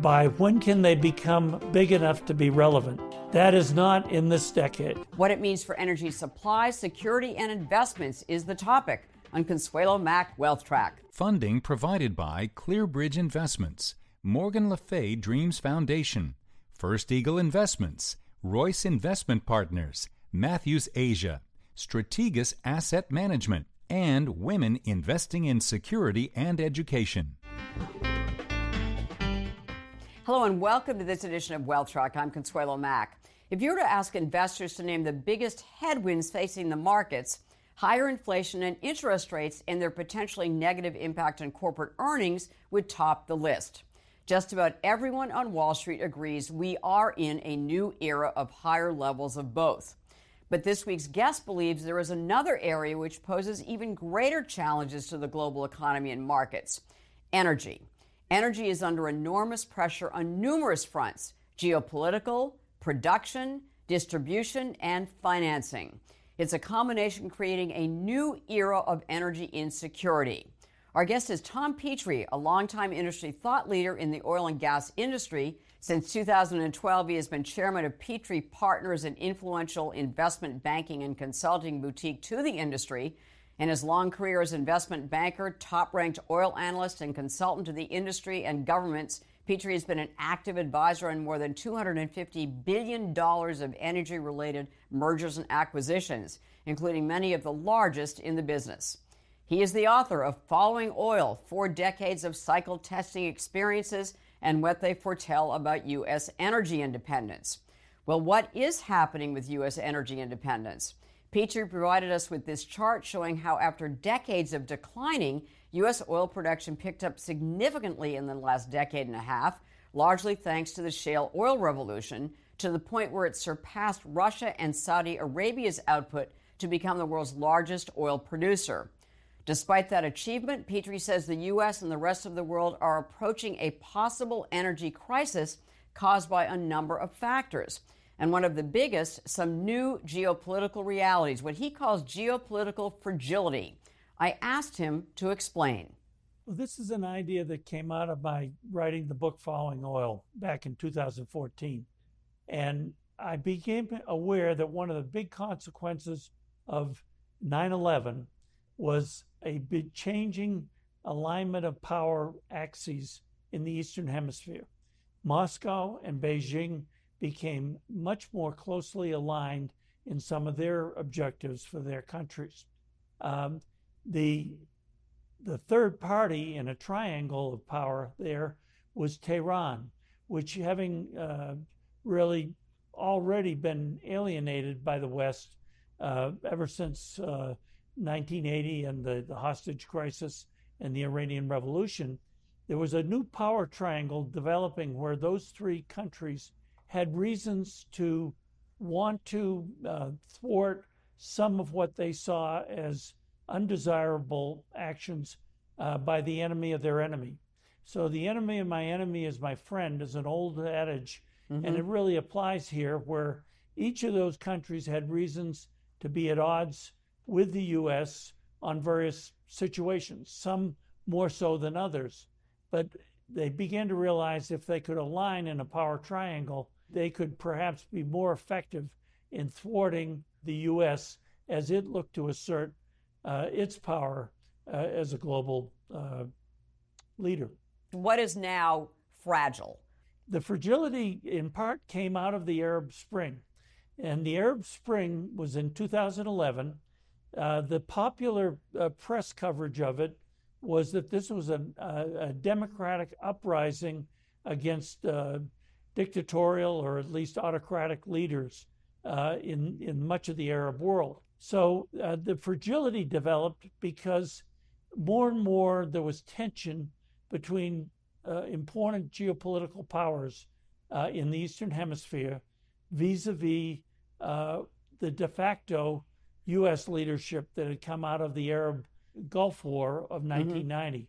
by when can they become big enough to be relevant. That is not in this decade. What it means for energy supply, security, and investments is the topic on Consuelo Mack Wealth Track. Funding provided by Clearbridge Investments, Morgan Le Fay Dreams Foundation, First Eagle Investments, Royce Investment Partners, Matthews Asia, Strategas Asset Management, and Women Investing in Security and Education. Hello and welcome to this edition of Wealth Track. I'm Consuelo Mack. If you were to ask investors to name the biggest headwinds facing the markets, higher inflation and interest rates and their potentially negative impact on corporate earnings would top the list. Just about everyone on Wall Street agrees we are in a new era of higher levels of both. But this week's guest believes there is another area which poses even greater challenges to the global economy and markets energy. Energy is under enormous pressure on numerous fronts geopolitical, production, distribution, and financing. It's a combination creating a new era of energy insecurity. Our guest is Tom Petrie, a longtime industry thought leader in the oil and gas industry. Since 2012, he has been chairman of Petrie Partners, an influential investment banking and consulting boutique to the industry. In his long career as investment banker, top ranked oil analyst, and consultant to the industry and governments, Petrie has been an active advisor on more than $250 billion of energy related mergers and acquisitions, including many of the largest in the business. He is the author of Following Oil Four Decades of Cycle Testing Experiences and What They Foretell About U.S. Energy Independence. Well, what is happening with U.S. energy independence? Petrie provided us with this chart showing how, after decades of declining, U.S. oil production picked up significantly in the last decade and a half, largely thanks to the shale oil revolution, to the point where it surpassed Russia and Saudi Arabia's output to become the world's largest oil producer. Despite that achievement, Petrie says the U.S. and the rest of the world are approaching a possible energy crisis caused by a number of factors and one of the biggest, some new geopolitical realities, what he calls geopolitical fragility. I asked him to explain. Well, this is an idea that came out of my writing the book Following Oil back in 2014. And I became aware that one of the big consequences of 9 11 was a big changing alignment of power axes in the Eastern Hemisphere. Moscow and Beijing became much more closely aligned in some of their objectives for their countries. Um, the the third party in a triangle of power there was Tehran, which having uh, really already been alienated by the West uh, ever since uh, 1980 and the, the hostage crisis and the Iranian Revolution, there was a new power triangle developing where those three countries had reasons to want to uh, thwart some of what they saw as undesirable actions uh, by the enemy of their enemy. So, the enemy of my enemy is my friend is an old adage, mm-hmm. and it really applies here where each of those countries had reasons to be at odds with the U.S. on various situations, some more so than others. But they began to realize if they could align in a power triangle, they could perhaps be more effective in thwarting the U.S. as it looked to assert uh, its power uh, as a global uh, leader. What is now fragile? The fragility, in part, came out of the Arab Spring. And the Arab Spring was in 2011. Uh, the popular uh, press coverage of it was that this was a, a, a democratic uprising against uh, dictatorial or at least autocratic leaders uh, in, in much of the Arab world. So uh, the fragility developed because more and more there was tension between uh, important geopolitical powers uh, in the Eastern Hemisphere vis a vis the de facto U.S. leadership that had come out of the Arab Gulf War of 1990 mm-hmm.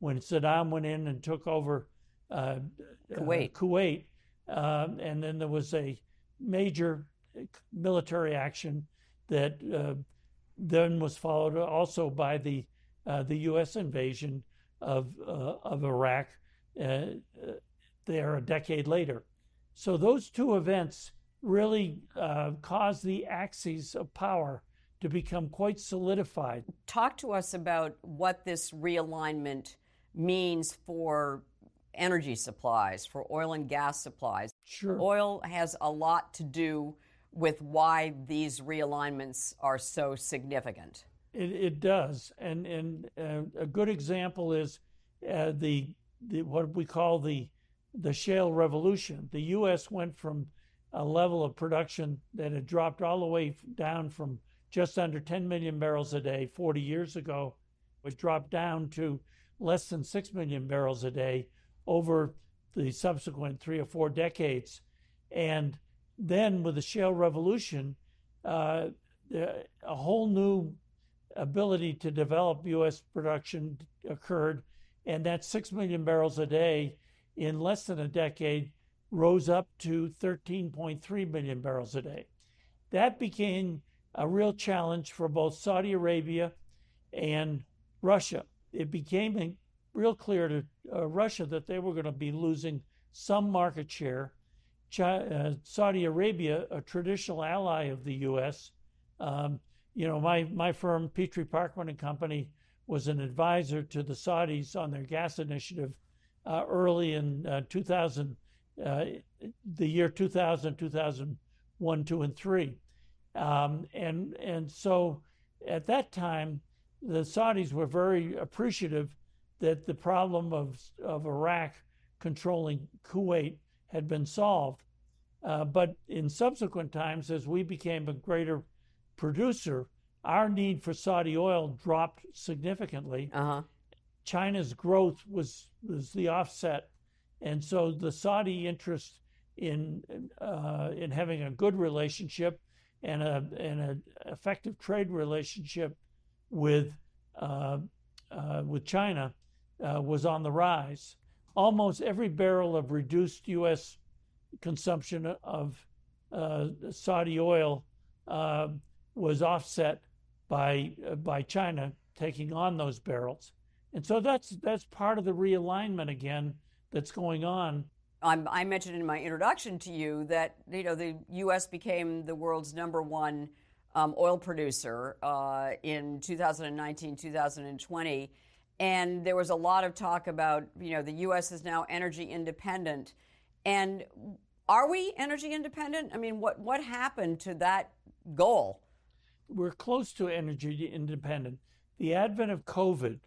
when Saddam went in and took over uh, Kuwait. Uh, Kuwait. Um, and then there was a major military action that uh, then was followed also by the uh, the U.S. invasion of uh, of Iraq uh, there a decade later. So those two events really caused the axes of power to become quite solidified. Talk to us about what this realignment means for energy supplies, for oil and gas supplies. Sure. Oil has a lot to do with why these realignments are so significant. It, it does, and and uh, a good example is uh, the, the what we call the the shale revolution. The U.S. went from a level of production that had dropped all the way down from just under 10 million barrels a day 40 years ago, was dropped down to less than 6 million barrels a day over the subsequent three or four decades. And then with the shale revolution, uh, a whole new ability to develop U.S. production occurred, and that 6 million barrels a day in less than a decade rose up to 13.3 million barrels a day. That became a real challenge for both Saudi Arabia and Russia. It became real clear to uh, Russia that they were going to be losing some market share. China, uh, Saudi Arabia, a traditional ally of the U.S., um, you know, my my firm, Petrie Parkman and Company, was an advisor to the Saudis on their gas initiative uh, early in uh, 2000, uh, the year 2000, 2001, two, and three. Um, and and so at that time, the Saudis were very appreciative that the problem of of Iraq controlling Kuwait had been solved. Uh, but in subsequent times, as we became a greater producer, our need for Saudi oil dropped significantly. Uh-huh. China's growth was was the offset, and so the Saudi interest in uh, in having a good relationship and a and an effective trade relationship with uh, uh, with China uh, was on the rise. Almost every barrel of reduced U.S. consumption of uh, Saudi oil uh, was offset by uh, by China taking on those barrels, and so that's that's part of the realignment again that's going on I'm, i mentioned in my introduction to you that you know the U.S. became the world's number one um, oil producer uh, in 2019, 2020, and there was a lot of talk about you know the U.S. is now energy independent, and are we energy independent? I mean, what what happened to that goal? We're close to energy independent. The advent of COVID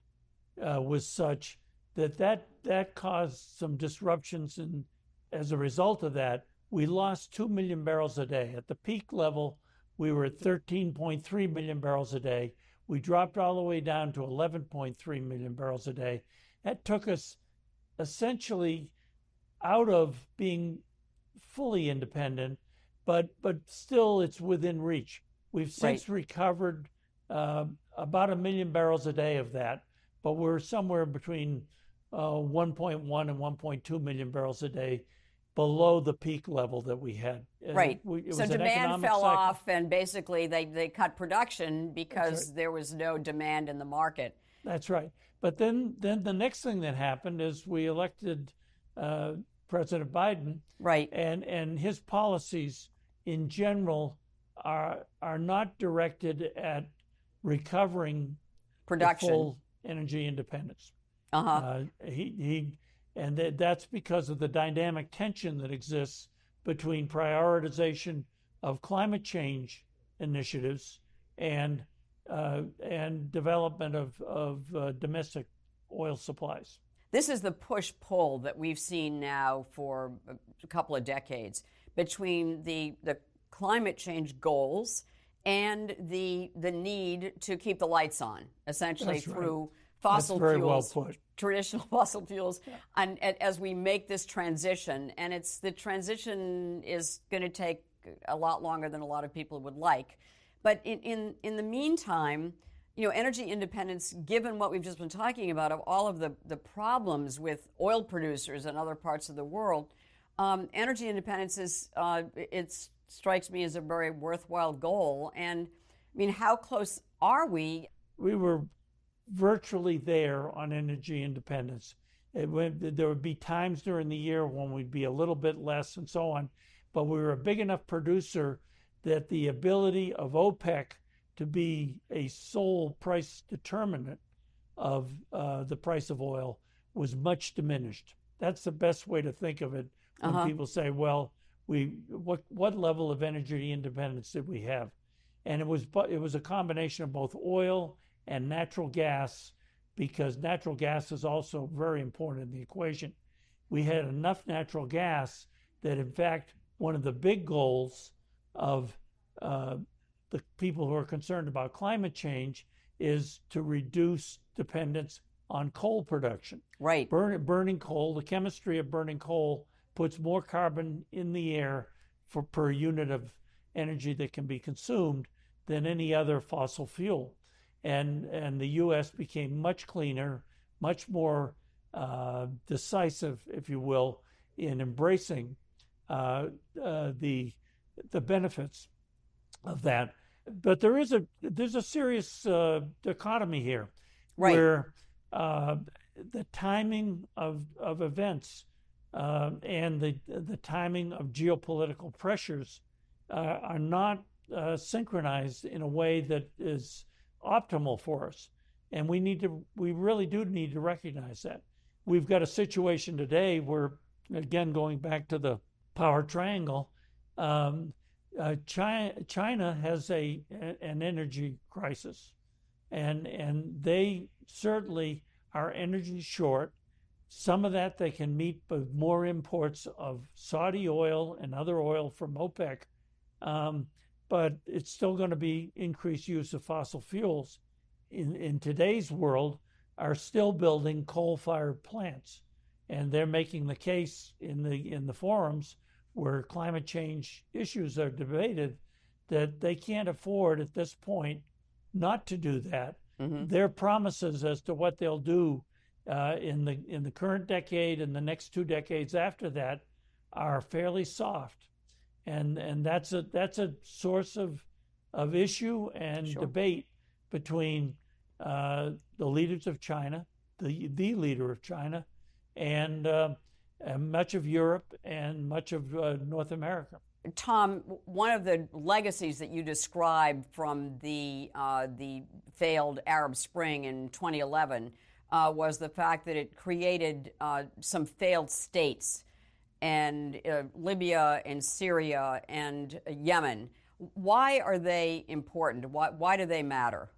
uh, was such that that that caused some disruptions and as a result of that we lost 2 million barrels a day at the peak level we were at 13.3 million barrels a day we dropped all the way down to 11.3 million barrels a day that took us essentially out of being fully independent but but still it's within reach we've since right. recovered uh, about a million barrels a day of that but we're somewhere between uh, 1.1 and 1.2 million barrels a day below the peak level that we had. Right. We, so demand fell cycle. off, and basically they, they cut production because right. there was no demand in the market. That's right. But then, then the next thing that happened is we elected uh, President Biden. Right. And and his policies in general are are not directed at recovering production full energy independence. Uh-huh. Uh, he, he, and that, that's because of the dynamic tension that exists between prioritization of climate change initiatives and uh, and development of of uh, domestic oil supplies. This is the push pull that we've seen now for a couple of decades between the the climate change goals and the the need to keep the lights on, essentially That's through right fossil fuels, well traditional fossil fuels, and, and as we make this transition, and it's the transition is going to take a lot longer than a lot of people would like. But in, in, in the meantime, you know, energy independence, given what we've just been talking about, of all of the, the problems with oil producers in other parts of the world, um, energy independence is, uh, it strikes me as a very worthwhile goal. And I mean, how close are we? We were virtually there on energy independence. Went, there would be times during the year when we'd be a little bit less and so on, but we were a big enough producer that the ability of OPEC to be a sole price determinant of uh, the price of oil was much diminished. That's the best way to think of it when uh-huh. people say, "Well, we what what level of energy independence did we have?" And it was it was a combination of both oil and natural gas, because natural gas is also very important in the equation. We had enough natural gas that, in fact, one of the big goals of uh, the people who are concerned about climate change is to reduce dependence on coal production. Right. Burn, burning coal, the chemistry of burning coal puts more carbon in the air for per unit of energy that can be consumed than any other fossil fuel. And, and the U.S. became much cleaner, much more uh, decisive, if you will, in embracing uh, uh, the the benefits of that but there is a there's a serious uh, dichotomy here, right. where uh, the timing of of events uh, and the the timing of geopolitical pressures uh, are not uh, synchronized in a way that is optimal for us, and we need to we really do need to recognize that we've got a situation today where again going back to the power triangle. Um, uh, China, China has a an energy crisis, and and they certainly are energy short. Some of that they can meet with more imports of Saudi oil and other oil from OPEC, um, but it's still going to be increased use of fossil fuels. In in today's world, are still building coal-fired plants, and they're making the case in the in the forums where climate change issues are debated that they can't afford at this point not to do that. Mm-hmm. Their promises as to what they'll do uh, in the in the current decade and the next two decades after that are fairly soft, and and that's a that's a source of of issue and sure. debate between uh, the leaders of China, the the leader of China, and uh, much of Europe and much of uh, North America. Tom, one of the legacies that you describe from the uh, the failed Arab Spring in 2011 uh, was the fact that it created uh, some failed states, and uh, Libya and Syria and Yemen. Why are they important? Why, why do they matter?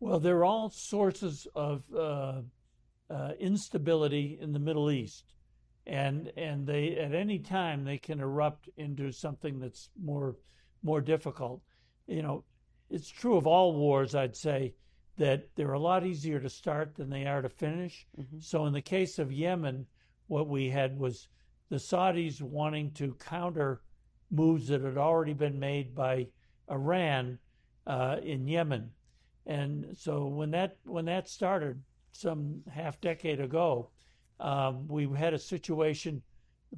Well, they're all sources of uh, uh, instability in the Middle East and and they at any time they can erupt into something that's more more difficult. You know, it's true of all wars. I'd say that they're a lot easier to start than they are to finish. Mm-hmm. So in the case of Yemen, what we had was the Saudis wanting to counter moves that had already been made by Iran uh, in Yemen, and so when that when that started some half decade ago, um, we had a situation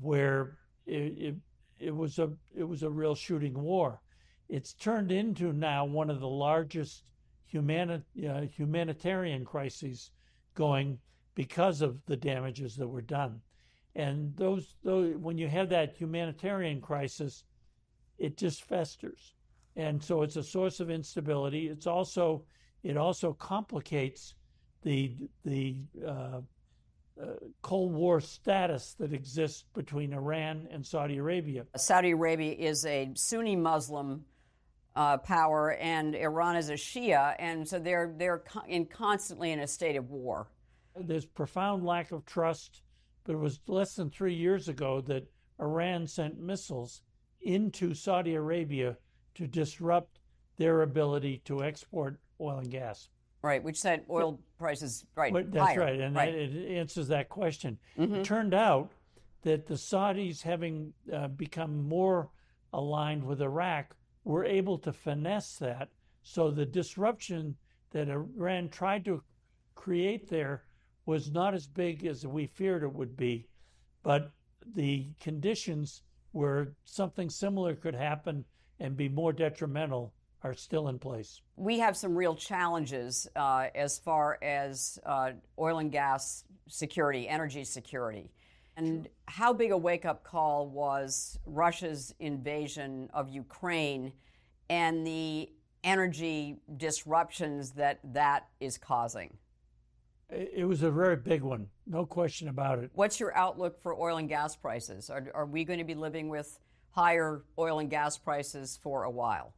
where it, it, it was a it was a real shooting war. It's turned into now one of the largest uh, humanitarian crises going because of the damages that were done. And those, those when you have that humanitarian crisis, it just festers, and so it's a source of instability. It's also it also complicates the the uh, uh, Cold War status that exists between Iran and Saudi Arabia. Saudi Arabia is a Sunni Muslim uh, power, and Iran is a Shia, and so they're they're in constantly in a state of war. There's profound lack of trust, but it was less than three years ago that Iran sent missiles into Saudi Arabia to disrupt their ability to export oil and gas. Right, which said oil prices, right? But that's higher. right, and right. That, it answers that question. Mm-hmm. It turned out that the Saudis, having uh, become more aligned with Iraq, were able to finesse that. So the disruption that Iran tried to create there was not as big as we feared it would be, but the conditions where something similar could happen and be more detrimental are still in place. we have some real challenges uh, as far as uh, oil and gas security, energy security. And how big a wake up call was Russia's invasion of Ukraine and the energy disruptions that that is causing? It was a very big one, no question about it. What's your outlook for oil and gas prices? Are, are we going to be living with higher oil and gas prices for a while?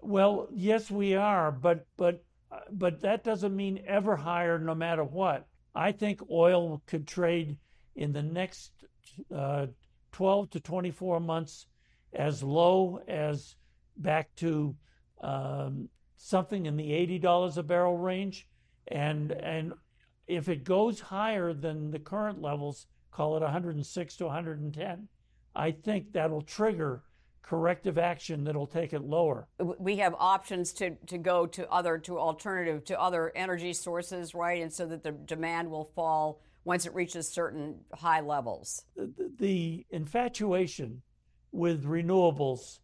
Well, yes, we are, but but but that doesn't mean ever higher, no matter what. I think oil could trade in the next uh, 12 to 24 months as low as back to um, something in the $80 a barrel range, and and if it goes higher than the current levels, call it 106 to 110, I think that'll trigger corrective action that'll take it lower. we have options to, to go to other to alternative to other energy sources right and so that the demand will fall once it reaches certain high levels The, the infatuation with renewables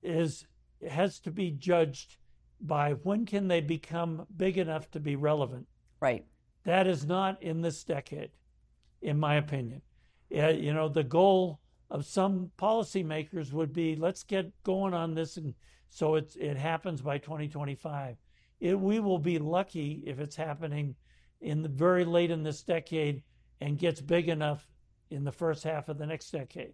is has to be judged by when can they become big enough to be relevant. right That is not in this decade, in my opinion. You know, the goal of some policymakers would be let's get going on this and so it's it happens by 2025. It, we will be lucky if it's happening in the very late in this decade and gets big enough in the first half of the next decade.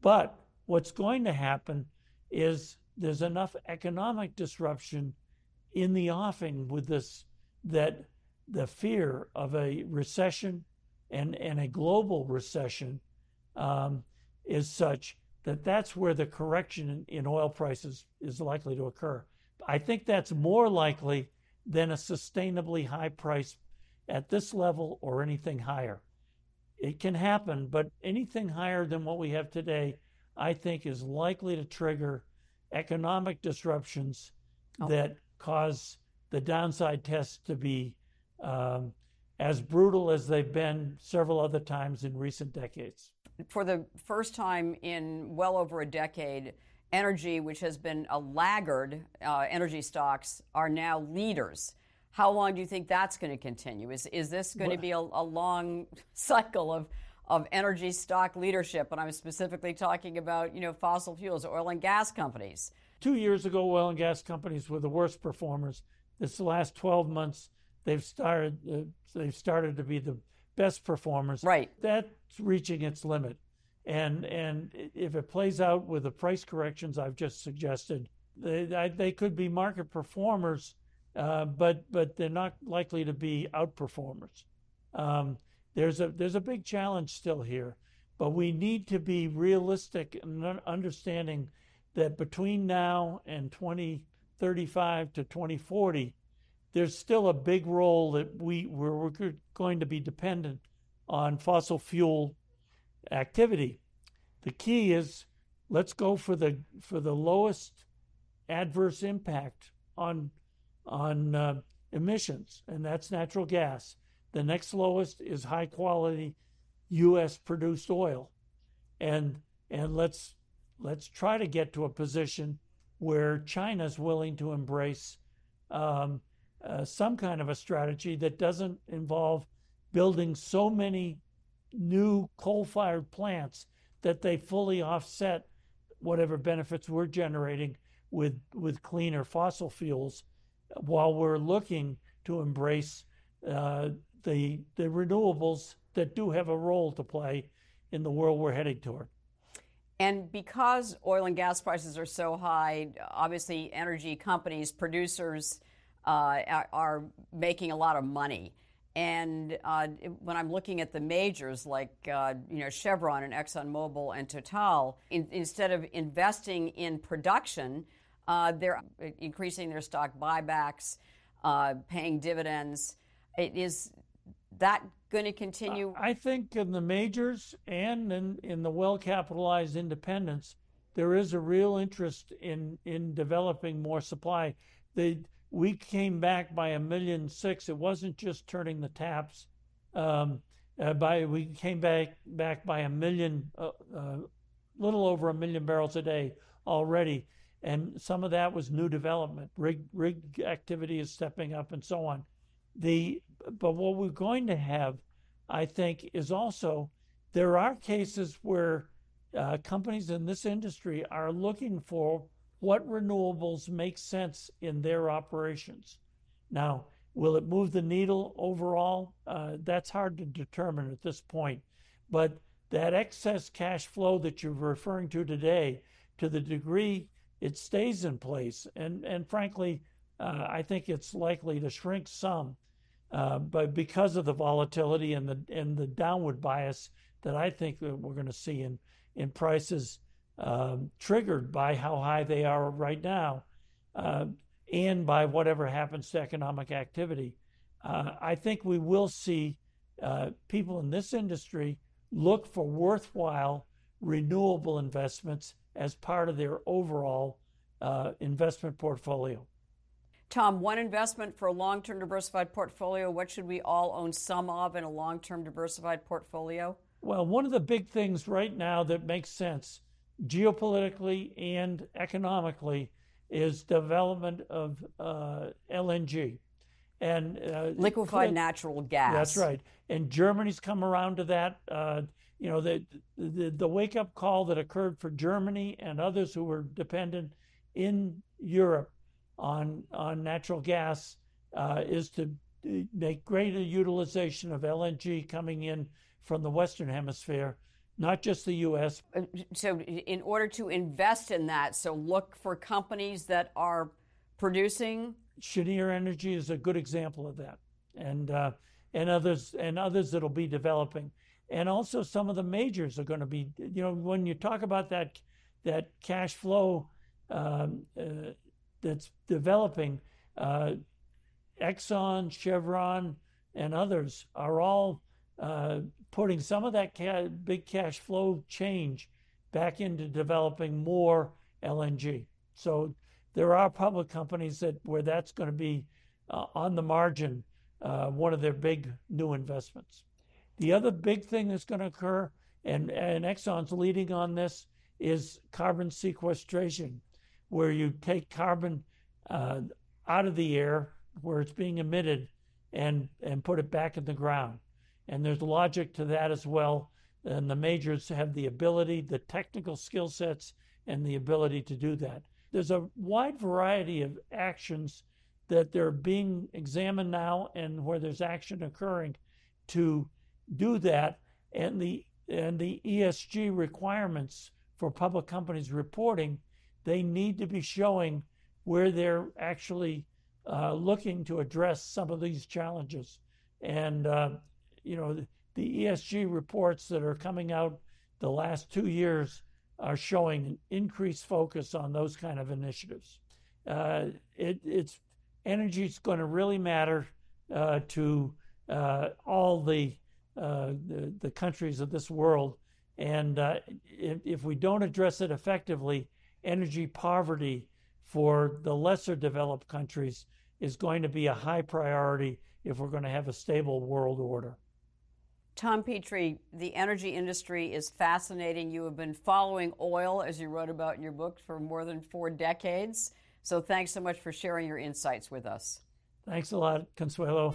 But what's going to happen is there's enough economic disruption in the offing with this that the fear of a recession and, and a global recession um, is such that that's where the correction in, in oil prices is likely to occur. I think that's more likely than a sustainably high price at this level or anything higher. It can happen, but anything higher than what we have today, I think, is likely to trigger economic disruptions Oh. that cause the downside tests to be um, as brutal as they've been several other times in recent decades. for the first time in well over a decade energy which has been a laggard uh, energy stocks are now leaders how long do you think that's going to continue is, is this going to be a, a long cycle of of energy stock leadership and i'm specifically talking about you know fossil fuels oil and gas companies Two years ago, oil and gas companies were the worst performers. This last 12 months, they've started uh, they've started to be the best performers. Right. That's reaching its limit, and and if it plays out with the price corrections I've just suggested, they I- they could be market performers, uh, but but they're not likely to be outperformers. Um, there's a there's a big challenge still here, but we need to be realistic and understanding that between now and 2035 to 2040, there's still a big role that we we're, we're going to be dependent on fossil fuel activity. The key is let's go for the for the lowest adverse impact on on uh, emissions, and that's natural gas. The next lowest is high quality U.S. produced oil, and and let's let's try to get to a position where China's willing to embrace um, uh, some kind of a strategy that doesn't involve building so many new coal-fired plants that they fully offset whatever benefits we're generating with with cleaner fossil fuels, while we're looking to embrace uh, the the renewables that do have a role to play in the world we're heading toward. And because oil and gas prices are so high, obviously energy companies, producers are, are making a lot of money. And uh, when I'm looking at the majors like uh, you know Chevron and ExxonMobil and Total, in, instead of investing in production, uh, they're increasing their stock buybacks. uh, paying dividends. It is that going to continue? I think in the majors and in, in the well capitalized independents, there is a real interest in, in developing more supply. The, we came back by a million six. It wasn't just turning the taps. Um, uh, by we came back back by a million, uh, uh, little over a million barrels a day already, and some of that was new development. Rig rig activity is stepping up, and so on. The but what we're going to have, I think, is also there are cases where uh, companies in this industry are looking for what renewables make sense in their operations. Now, will it move the needle overall? Uh, that's hard to determine at this point. But that excess cash flow that you're referring to today, to the degree it stays in place, and, and frankly, uh, I think it's likely to shrink some, uh, but because of the volatility and the and the downward bias that I think that we're going to see in in prices um, triggered by how high they are right now, uh, and by whatever happens to economic activity, uh, I think we will see uh, people in this industry look for worthwhile renewable investments as part of their overall uh, investment portfolio. Tom, one investment for a long term diversified portfolio. What should we all own some of in a long term diversified portfolio? Well, one of the big things right now that makes sense geopolitically and economically is development of uh, LNG and uh, liquefied natural gas. That's right. And Germany's come around to that. Uh, you know, the, the the wake up call that occurred for Germany and others who were dependent in Europe on on natural gas uh, is to make greater utilization of LNG coming in from the Western Hemisphere, not just the U.S. Uh, so, in order to invest in that, so look for companies that are producing. Cheniere Energy is a good example of that, and uh, and others and others that'll be developing, and also some of the majors are going to be. You know, when you talk about that that cash flow um, uh, that's developing, uh, Exxon, Chevron, and others are all uh, putting some of that ca- big cash flow change back into developing more LNG. So there are public companies that where that's going to be uh, on the margin uh, one of their big new investments. The other big thing that's going to occur, and, and Exxon's leading on this, is carbon sequestration where you take carbon uh, out of the air where it's being emitted and and put it back in the ground. And there's logic to that as well. And the majors have the ability, the technical skill sets, and the ability to do that. There's a wide variety of actions that they're being examined now and where there's action occurring to do that. And the and the ESG requirements for public companies reporting they need to be showing where they're actually uh, looking to address some of these challenges. And, uh, you know, the, ESG reports that are coming out the last two years are showing an increased focus on those kind of initiatives. Uh, it, it's energy is going to really matter uh, to uh, all the, uh, the, the countries of this world, and uh, if, if, we don't address it effectively, energy poverty for the lesser developed countries is going to be a high priority if we're going to have a stable world order. Tom Petrie, the energy industry is fascinating. You have been following oil, as you wrote about in your book, for more than four decades. So thanks so much for sharing your insights with us. Thanks a lot, Consuelo.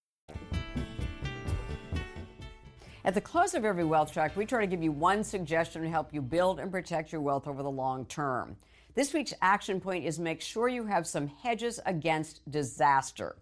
At the close of every wealth track, we try to give you one suggestion to help you build and protect your wealth over the long term. This week's action point is make sure you have some hedges against disaster.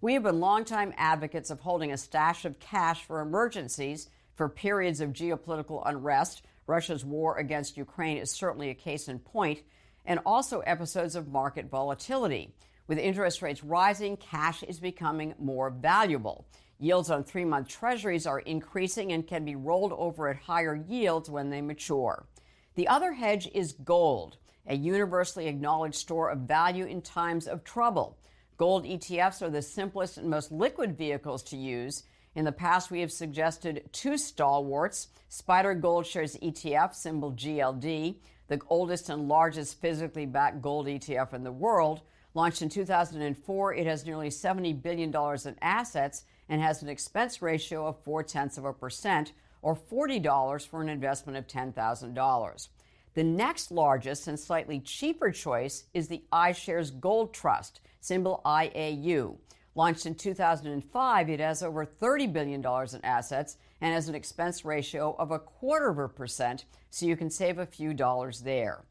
We have been longtime advocates of holding a stash of cash for emergencies for periods of geopolitical unrest. Russia's war against Ukraine is certainly a case in point, and also episodes of market volatility. With interest rates rising, cash is becoming more valuable. Yields on three month treasuries are increasing and can be rolled over at higher yields when they mature. The other hedge is gold, a universally acknowledged store of value in times of trouble. Gold ETFs are the simplest and most liquid vehicles to use. In the past, we have suggested two stalwarts SPDR Gold Shares ETF, symbol GLD, the oldest and largest physically backed gold ETF in the world. Launched in 2004, it has nearly $70 billion in assets and has an expense ratio of four tenths of a percent, or $40 for an investment of $10,000. The next largest and slightly cheaper choice is the iShares Gold Trust, symbol IAU. Launched in 2005, it has over $30 billion in assets and has an expense ratio of a quarter of a percent, so you can save a few dollars there.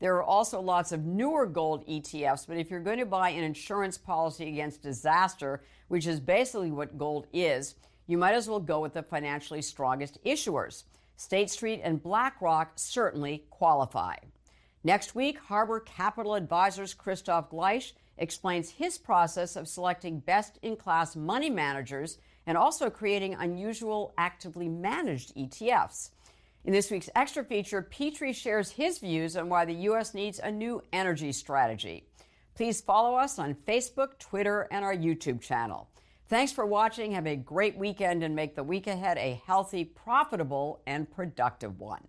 There are also lots of newer gold ETFs, but if you're going to buy an insurance policy against disaster, which is basically what gold is, you might as well go with the financially strongest issuers. State Street and BlackRock certainly qualify. Next week, Harbor Capital Advisors Kristof Gleich explains his process of selecting best in class money managers and also creating unusual actively managed ETFs. In this week's extra feature, Petrie shares his views on why the U.S. needs a new energy strategy. Please follow us on Facebook, Twitter, and our YouTube channel. Thanks for watching. Have a great weekend and make the week ahead a healthy, profitable, and productive one.